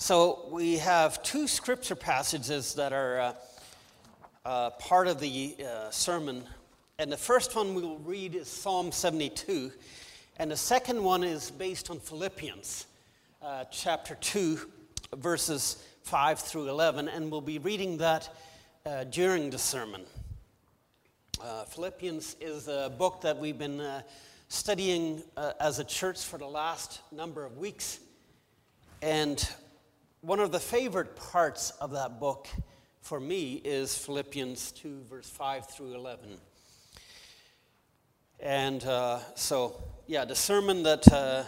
So we have two scripture passages that are uh, uh, part of the uh, sermon. And the first one we'll read is Psalm 72. And the second one is based on Philippians uh, chapter 2, verses 5 through 11. And we'll be reading that uh, during the sermon. Uh, Philippians is a book that we've been studying as a church for the last number of weeks. And one of the favorite parts of that book for me is Philippians 2, verse 5 through 11. And uh, so, yeah, the sermon that, uh,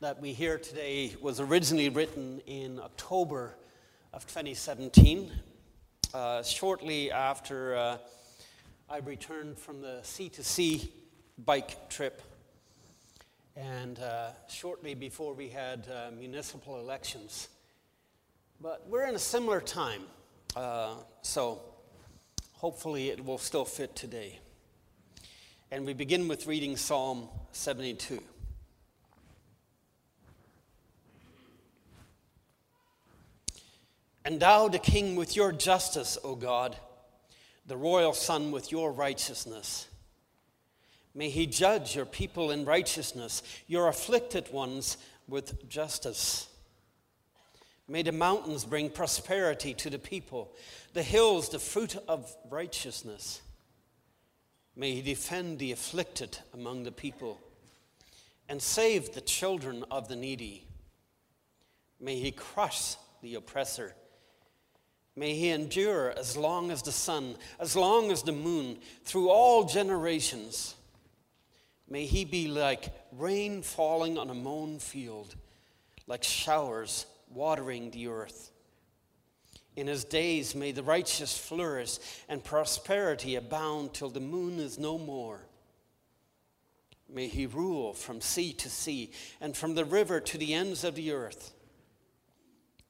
that we hear today was originally written in October of 2017, uh, shortly after uh, I returned from the C2C bike trip. And uh, shortly before we had uh, municipal elections. But we're in a similar time, uh, so hopefully it will still fit today. And we begin with reading Psalm 72. Endow the king, with your justice, O God, the royal son with your righteousness. May he judge your people in righteousness, your afflicted ones with justice. May the mountains bring prosperity to the people, the hills the fruit of righteousness. May he defend the afflicted among the people and save the children of the needy. May he crush the oppressor May he endure as long as the sun, as long as the moon, through all generations. May he be like rain falling on a mown field, like showers watering the earth. In his days may the righteous flourish and prosperity abound till the moon is no more. May he rule from sea to sea and from the river to the ends of the earth.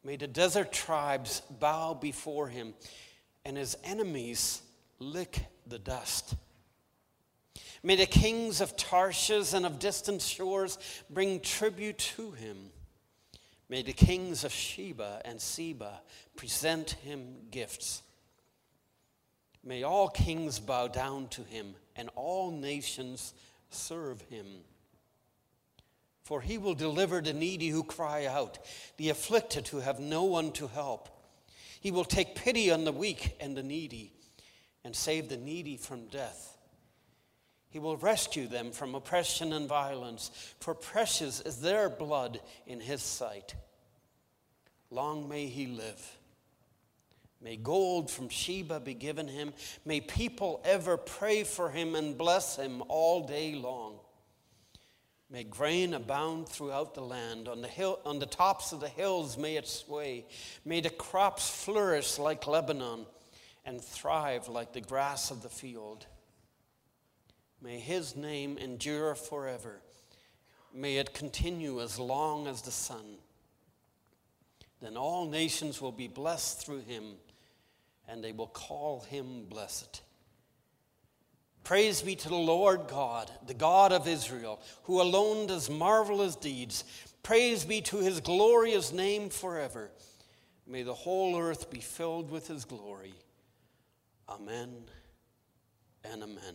May the desert tribes bow before him and his enemies lick the dust. May the kings of Tarshish and of distant shores bring tribute to him. May the kings of Sheba and Seba present him gifts. May all kings bow down to him and all nations serve him. For he will deliver the needy who cry out, the afflicted who have no one to help. He will take pity on the weak and the needy and save the needy from death. He will rescue them from oppression and violence, for precious is their blood in his sight. Long may he live. May gold from Sheba be given him. May people ever pray for him and bless him all day long. May grain abound throughout the land. On the, hill, on the tops of the hills may it sway. May the crops flourish like Lebanon and thrive like the grass of the field. May his name endure forever. May it continue as long as the sun. Then all nations will be blessed through him, and they will call him blessed. Praise be to the Lord God, the God of Israel, who alone does marvelous deeds. Praise be to his glorious name forever. May the whole earth be filled with his glory. Amen and amen.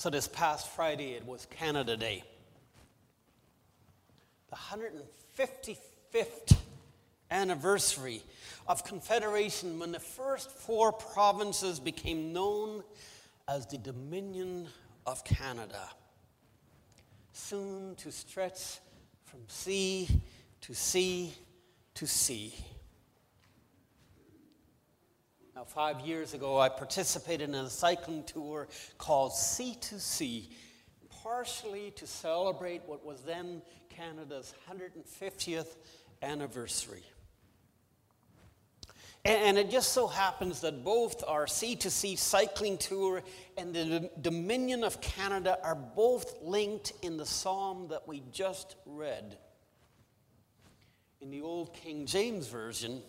So, this past Friday, it was Canada Day. The 155th anniversary of Confederation when the first four provinces became known as the Dominion of Canada. Soon to stretch from sea to sea to sea. Now, five years ago, I participated in a cycling tour called Sea to Sea, partially to celebrate what was then Canada's 150th anniversary. And it just so happens that both our Sea to Sea cycling tour and the Dominion of Canada are both linked in the psalm that we just read. In the Old King James Version,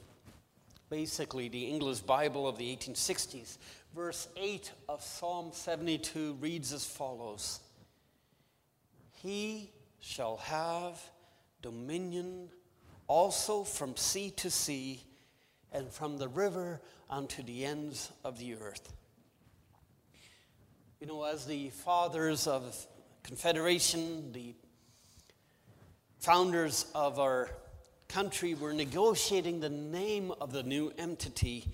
basically the English Bible of the 1860s. Verse 8 of Psalm 72 reads as follows He shall have dominion also from sea to sea and from the river unto the ends of the earth. You know, as the fathers of Confederation, the founders of our country were negotiating the name of the new entity,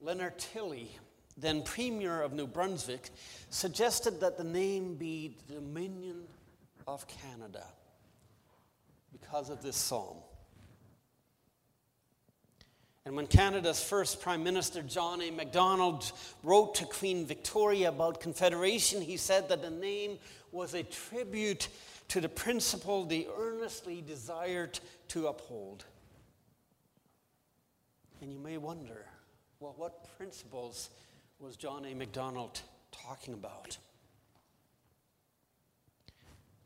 Leonard Tilley, then Premier of New Brunswick, suggested that the name be Dominion of Canada because of this psalm. And when Canada's first Prime Minister, John A. Macdonald, wrote to Queen Victoria about Confederation, he said that the name was a tribute to the principle they earnestly desired to uphold. And you may wonder, well, what principles was John A. Macdonald talking about?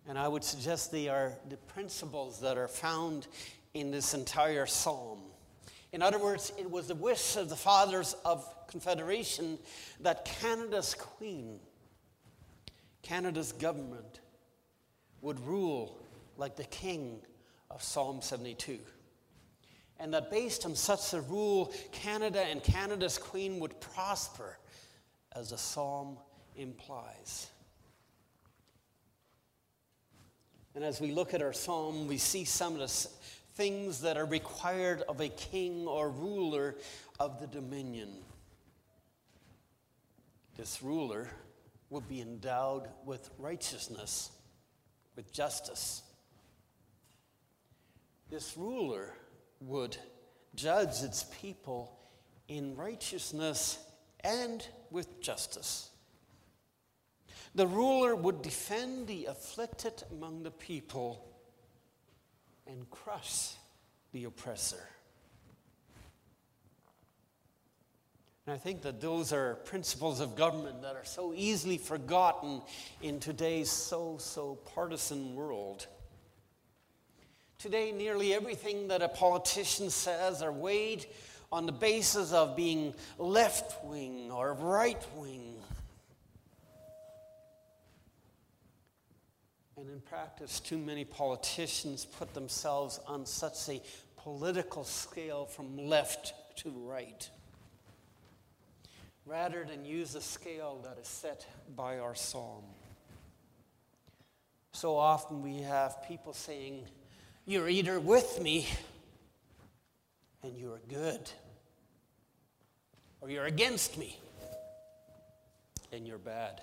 And I would suggest they are the principles that are found in this entire psalm. In other words, it was the wish of the fathers of Confederation that Canada's queen, Canada's government, would rule like the king of Psalm 72. And that based on such a rule, Canada and Canada's queen would prosper, as the psalm implies. And as we look at our psalm, we see some of the things that are required of a king or ruler of the dominion. This ruler would be endowed with righteousness, with justice. This ruler would judge its people in righteousness and with justice. The ruler would defend the afflicted among the people and crush the oppressor. And I think that those are principles of government that are so easily forgotten in today's so, so partisan world. Today, nearly everything that a politician says are weighed on the basis of being left wing or right wing. And in practice, too many politicians put themselves on such a political scale from left to right, rather than use a scale that is set by our psalm. So often we have people saying, You're either with me and you're good, or you're against me and you're bad.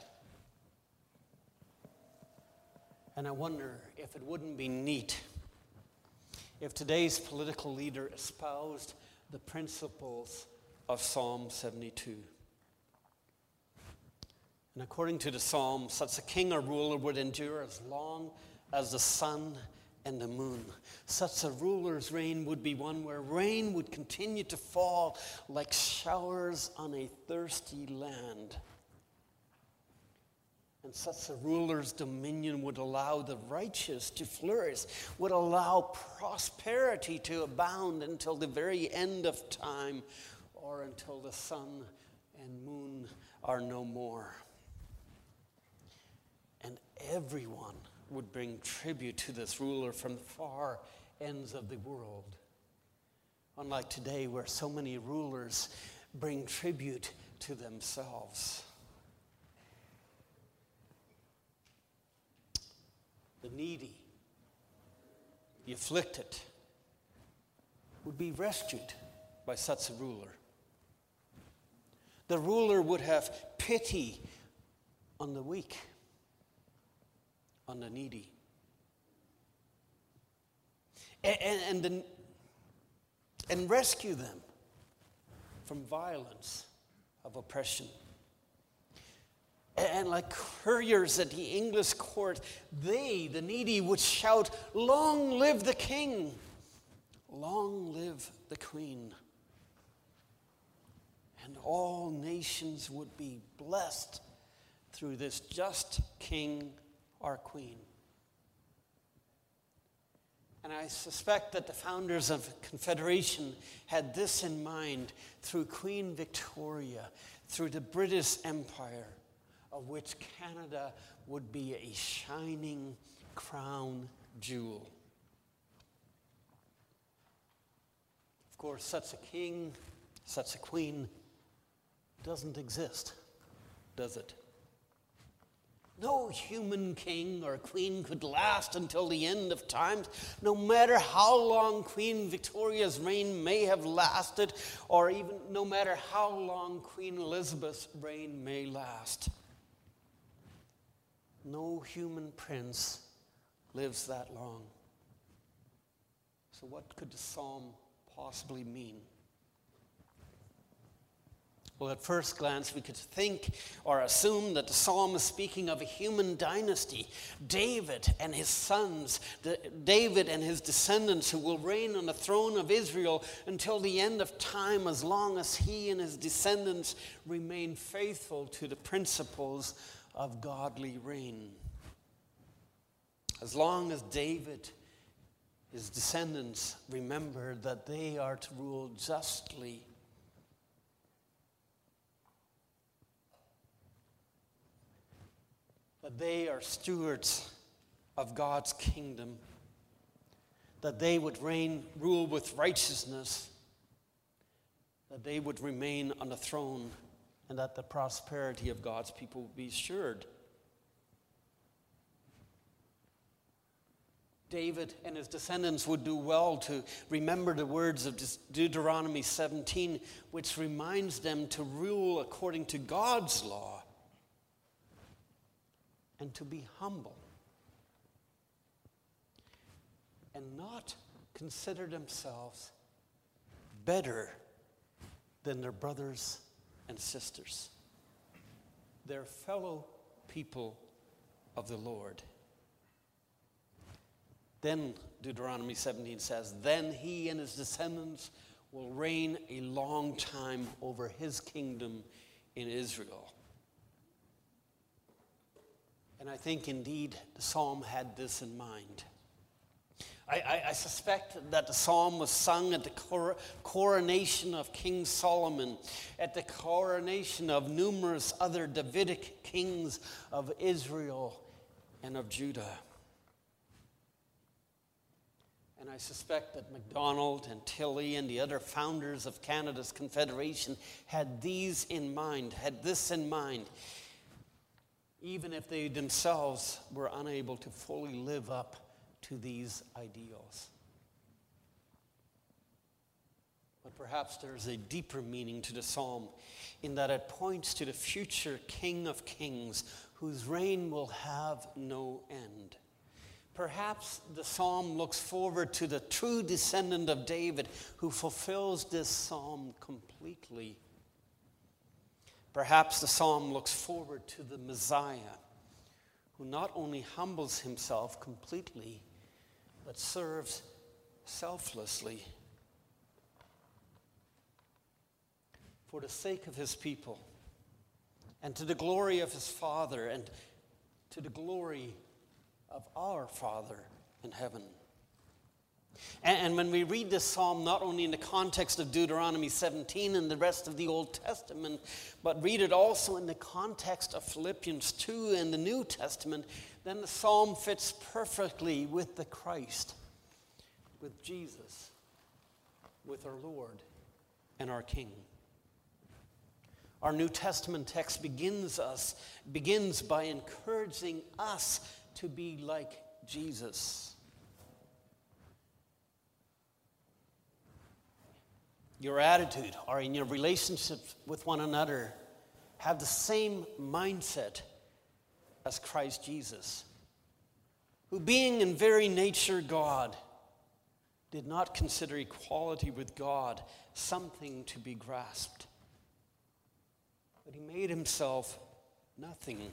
And I wonder if it wouldn't be neat if today's political leader espoused the principles of Psalm 72. And according to the psalm, such a king or ruler would endure as long as the sun and the moon. Such a ruler's reign would be one where rain would continue to fall like showers on a thirsty land. And such a ruler's dominion would allow the righteous to flourish, would allow prosperity to abound until the very end of time or until the sun and moon are no more. And everyone would bring tribute to this ruler from the far ends of the world. Unlike today, where so many rulers bring tribute to themselves. the needy, the afflicted would be rescued by such a ruler. The ruler would have pity on the weak, on the needy. And, and, and, and rescue them from violence of oppression. And like couriers at the English court, they, the needy, would shout, Long live the king! Long live the queen! And all nations would be blessed through this just king or queen. And I suspect that the founders of Confederation had this in mind through Queen Victoria, through the British Empire, of which Canada would be a shining crown jewel. Of course, such a king, such a queen doesn't exist, does it? No human king or queen could last until the end of times, no matter how long Queen Victoria's reign may have lasted, or even no matter how long Queen Elizabeth's reign may last. No human prince lives that long. So, what could the psalm possibly mean? Well, at first glance, we could think or assume that the psalm is speaking of a human dynasty, David and his sons, David and his descendants, who will reign on the throne of Israel until the end of time, as long as he and his descendants remain faithful to the principles of godly reign. As long as David, his descendants, remember that they are to rule justly that they are stewards of God's kingdom, that they would reign, rule with righteousness, that they would remain on the throne, and that the prosperity of God's people would be assured. David and his descendants would do well to remember the words of Deuteronomy 17, which reminds them to rule according to God's law and to be humble and not consider themselves better than their brothers and sisters, their fellow people of the Lord. Then Deuteronomy 17 says, Then he and his descendants will reign a long time over his kingdom in Israel. And I think indeed the psalm had this in mind. I, I, I suspect that the psalm was sung at the cor- coronation of King Solomon, at the coronation of numerous other Davidic kings of Israel and of Judah. And I suspect that MacDonald and Tilley and the other founders of Canada's Confederation had these in mind, had this in mind even if they themselves were unable to fully live up to these ideals. But perhaps there's a deeper meaning to the psalm in that it points to the future King of Kings whose reign will have no end. Perhaps the psalm looks forward to the true descendant of David who fulfills this psalm completely Perhaps the psalm looks forward to the Messiah, who not only humbles himself completely, but serves selflessly for the sake of his people and to the glory of his Father and to the glory of our Father in heaven. And when we read this psalm, not only in the context of Deuteronomy 17 and the rest of the Old Testament, but read it also in the context of Philippians 2 and the New Testament, then the psalm fits perfectly with the Christ, with Jesus, with our Lord and our King. Our New Testament text begins us begins by encouraging us to be like Jesus. Your attitude or in your relationships with one another have the same mindset as Christ Jesus, who, being in very nature God, did not consider equality with God something to be grasped, but he made himself nothing.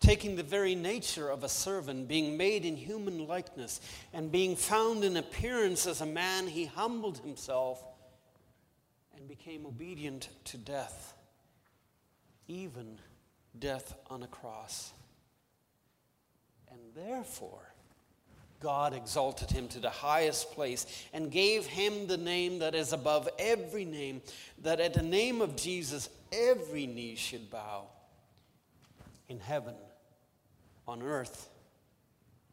Taking the very nature of a servant, being made in human likeness, and being found in appearance as a man, he humbled himself became obedient to death, even death on a cross. And therefore, God exalted him to the highest place and gave him the name that is above every name, that at the name of Jesus every knee should bow in heaven, on earth,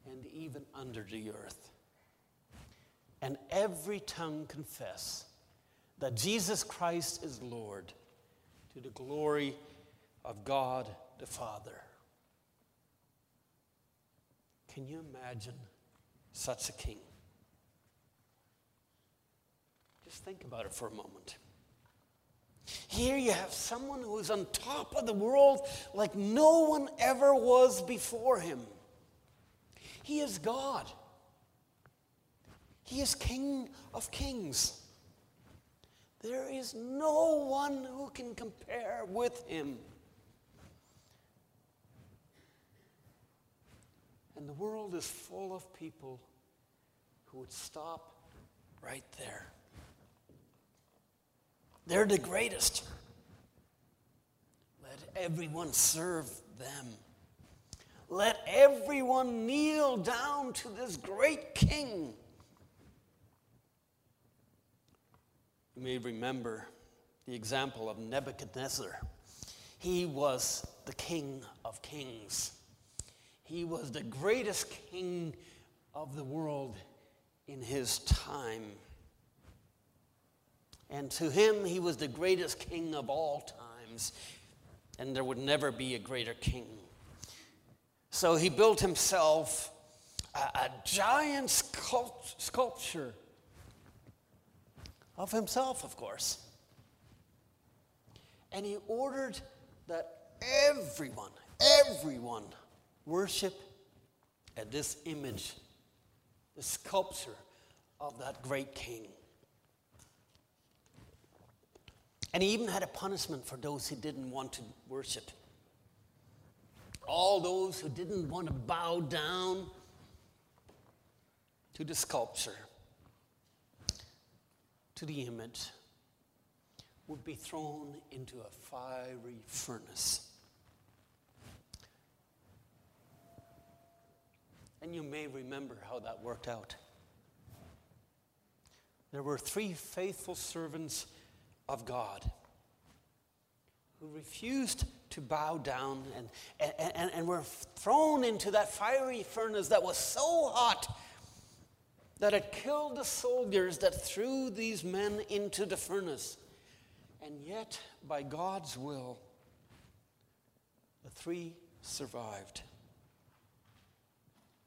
and even under the earth. And every tongue confess that Jesus Christ is Lord to the glory of God the Father. Can you imagine? such a king. Just think about it for a moment. Here you have someone who is on top of the world like no one ever was before him. He is God. He is King of kings. There is no one who can compare with him. And the world is full of people who would stop right there. They're the greatest. Let everyone serve them. Let everyone kneel down to this great king. You may remember the example of Nebuchadnezzar. He was the king of kings. He was the greatest king of the world in his time. And to him, he was the greatest king of all times, and there would never be a greater king. So he built himself a, a giant sculpt, sculpture of himself, of course. And he ordered that everyone, everyone, worship at this image, the sculpture of that great king. And he even had a punishment for those who didn't want to worship. All those who didn't want to bow down to the sculpture, to the image, would be thrown into a fiery furnace. And you may remember how that worked out. There were three faithful servants of God who refused to bow down and, and, and, and were thrown into that fiery furnace that was so hot that it killed the soldiers that threw these men into the furnace. And yet, by God's will, the three survived.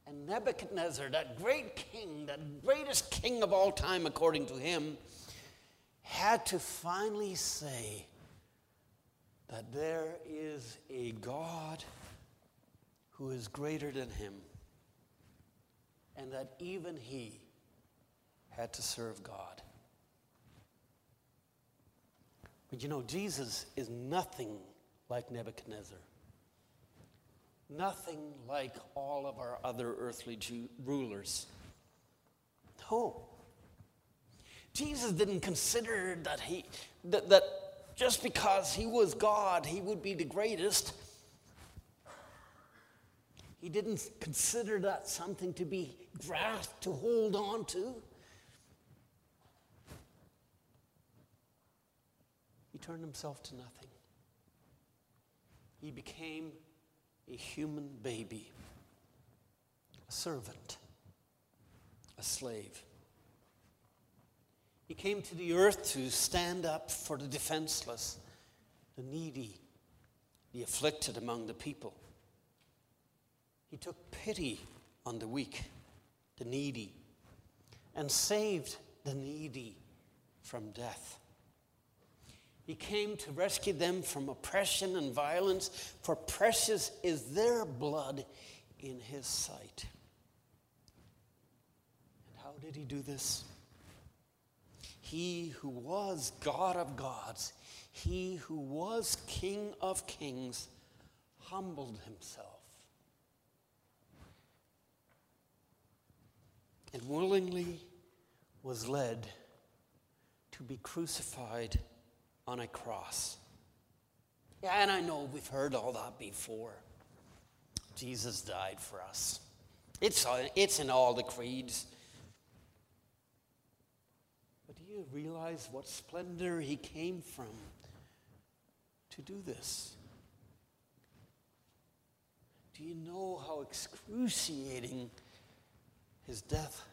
And Nebuchadnezzar, that great king, that greatest king of all time, according to him, had to finally say that there is a God who is greater than him, and that even he had to serve God. But you know, Jesus is nothing like Nebuchadnezzar. Nothing like all of our other earthly Jew- rulers. No. Jesus didn't consider that he that, that just because he was God, he would be the greatest. He didn't consider that something to be grasped, to hold on to. He turned himself to nothing. He became a human baby, a servant, a slave. He came to the earth to stand up for the defenseless, the needy, the afflicted among the people. He took pity on the weak, the needy, and saved the needy from death. He came to rescue them from oppression and violence, for precious is their blood in his sight. And how did he do this? He who was God of gods, he who was King of kings, humbled himself and willingly was led to be crucified on a cross. Yeah, and I know we've heard all that before. Jesus died for us. It's, uh, it's in all the creeds. But do you realize what splendor he came from to do this? Do you know how excruciating his death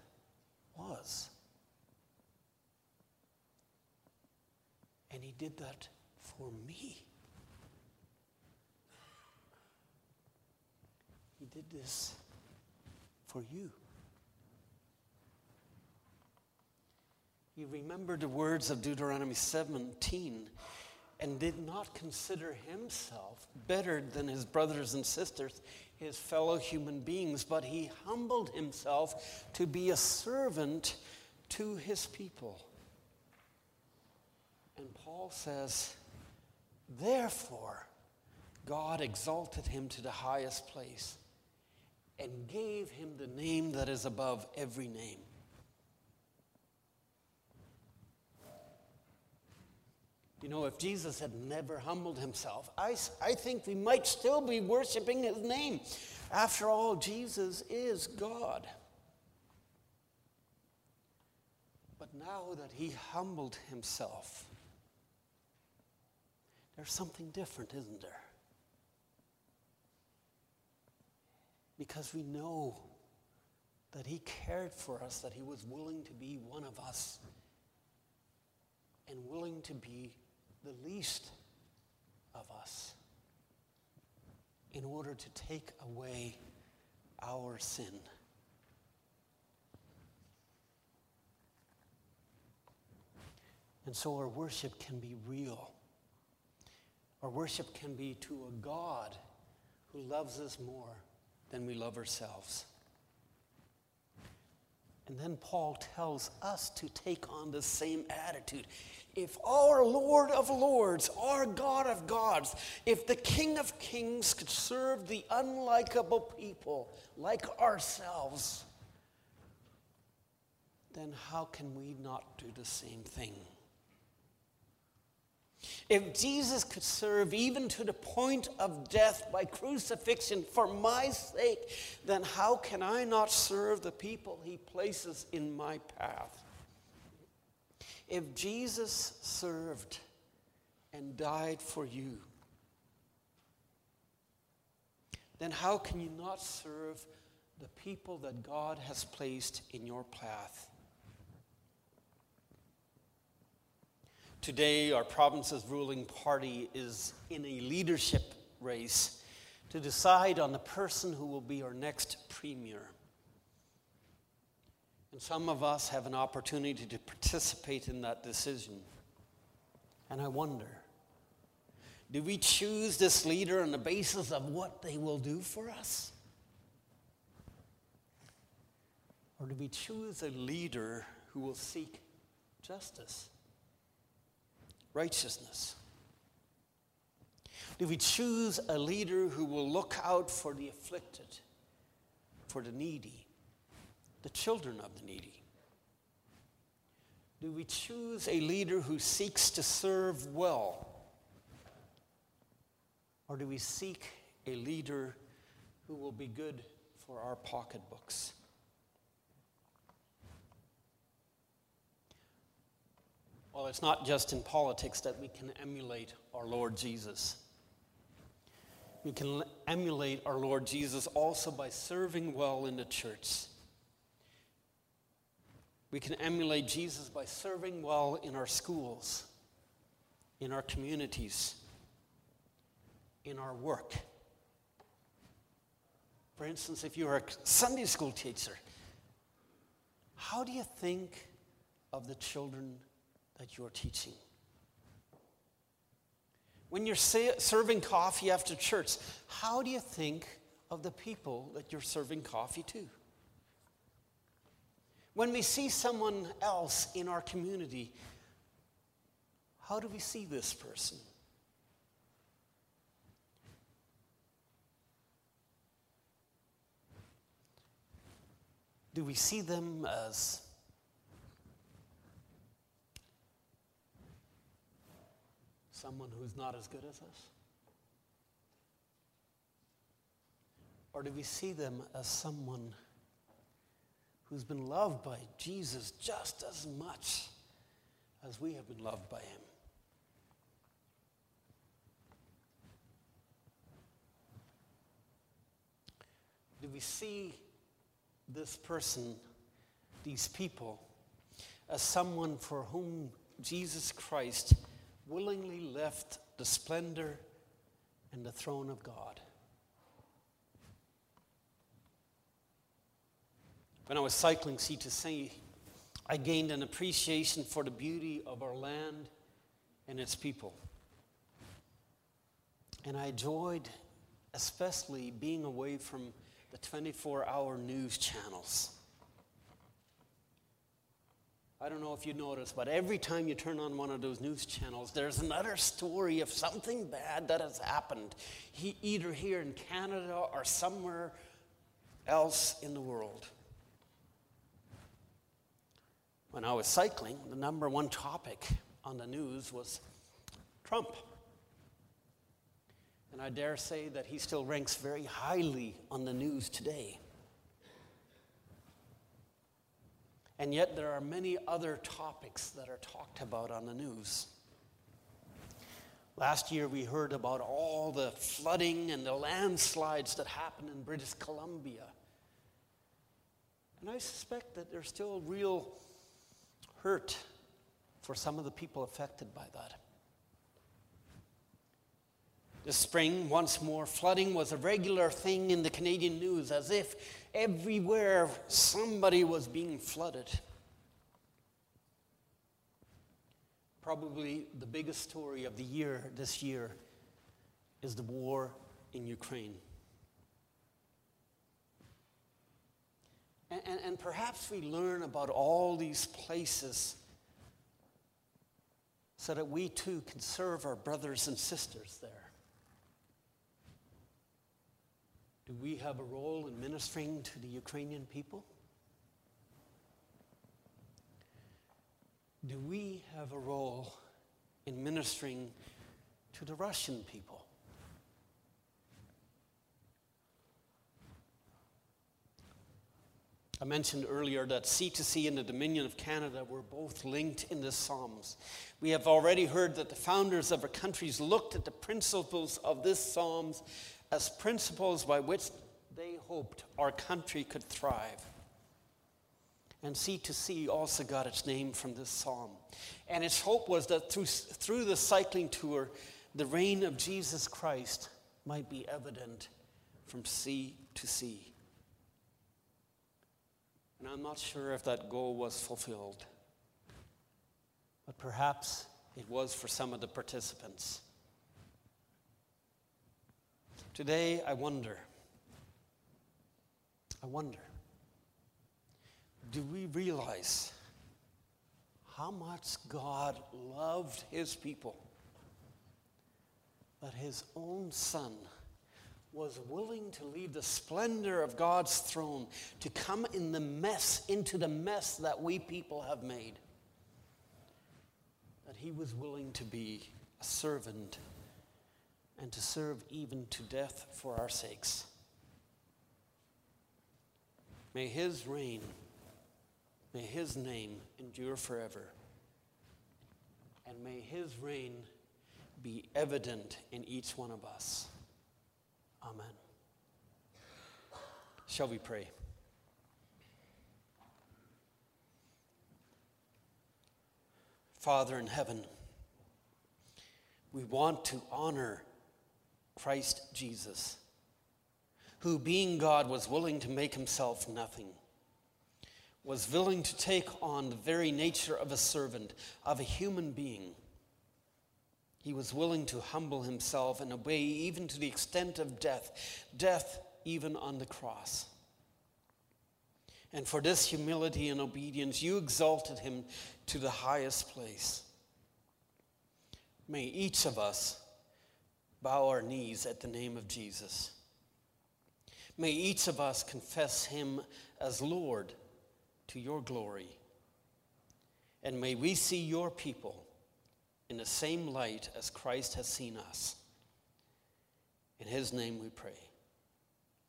was? And he did that for me. He did this for you. He remembered the words of Deuteronomy 17 and did not consider himself better than his brothers and sisters, his fellow human beings, but he humbled himself to be a servant to his people. And Paul says, Therefore, God exalted him to the highest place and gave him the name that is above every name You know, if Jesus had never humbled himself, I, I think we might still be worshiping his name. After all, Jesus is God. But now that he humbled himself, there's something different, isn't there? Because we know that he cared for us, that he was willing to be one of us, and willing to be the least of us in order to take away our sin. And so our worship can be real. Our worship can be to a God who loves us more than we love ourselves. And then Paul tells us to take on the same attitude if our Lord of Lords, our God of Gods, if the King of Kings could serve the unlikable people like ourselves, then how can we not do the same thing? If Jesus could serve even to the point of death by crucifixion for my sake, then how can I not serve the people he places in my path? If Jesus served and died for you, then how can you not serve the people that God has placed in your path? Today, our province's ruling party is in a leadership race to decide on the person who will be our next premier. And some of us have an opportunity to participate in that decision. And I wonder do we choose this leader on the basis of what they will do for us? Or do we choose a leader who will seek justice, righteousness? Do we choose a leader who will look out for the afflicted, for the needy? the children of the needy? Do we choose a leader who seeks to serve well? Or do we seek a leader who will be good for our pocketbooks? Well, it's not just in politics that we can emulate our Lord Jesus. We can emulate our Lord Jesus also by serving well in the church we can emulate Jesus by serving well in our schools, in our communities, in our work. For instance, if you're a Sunday school teacher, how do you think of the children that you're teaching? When you're serving coffee after church, how do you think of the people that you're serving coffee to? When we see someone else in our community, how do we see this person? Do we see them as someone who's not as good as us? Or do we see them as someone who's been loved by Jesus just as much as we have been loved by him. Do we see this person, these people, as someone for whom Jesus Christ willingly left the splendor and the throne of God? When I was cycling sea to sea, I gained an appreciation for the beauty of our land and its people. And I enjoyed especially being away from the 24 hour news channels. I don't know if you noticed, but every time you turn on one of those news channels, there's another story of something bad that has happened, he, either here in Canada or somewhere else in the world. When I was cycling, the number one topic on the news was Trump. And I dare say that he still ranks very highly on the news today. And yet, there are many other topics that are talked about on the news. Last year, we heard about all the flooding and the landslides that happened in British Columbia. And I suspect that there's still real hurt for some of the people affected by that. This spring, once more, flooding was a regular thing in the Canadian news, as if everywhere somebody was being flooded. Probably the biggest story of the year this year is the war in Ukraine. And, and, and, perhaps we learn about all these places so that we too can serve our brothers and sisters there. Do we have a role in ministering to the Ukrainian people? Do we have a role in ministering to the Russian people? I mentioned earlier that C2C and the Dominion of Canada were both linked in the Psalms. We have already heard that the founders of our countries looked at the principles of this Psalms as principles by which they hoped our country could thrive. And C2C also got its name from this psalm. And its hope was that through, through the cycling tour, the reign of Jesus Christ might be evident from sea to sea. And I'm not sure if that goal was fulfilled, but perhaps it was for some of the participants. Today, I wonder, I wonder, do we realize how much God loved his people? That his own son was willing to leave the splendor of God's throne to come in the mess, into the mess that we people have made. That he was willing to be a servant and to serve even to death for our sakes. May his reign, may his name endure forever, and may his reign be evident in each one of us. Amen. Shall we pray? Father in heaven, we want to honor Christ Jesus, who, being God, was willing to make himself nothing, was willing to take on the very nature of a servant, of a human being. He was willing to humble himself and obey even to the extent of death, death even on the cross. And for this humility and obedience, you exalted him to the highest place. May each of us bow our knees at the name of Jesus. May each of us confess him as Lord to your glory. And may we see your people in the same light as Christ has seen us. In his name we pray.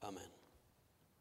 Amen.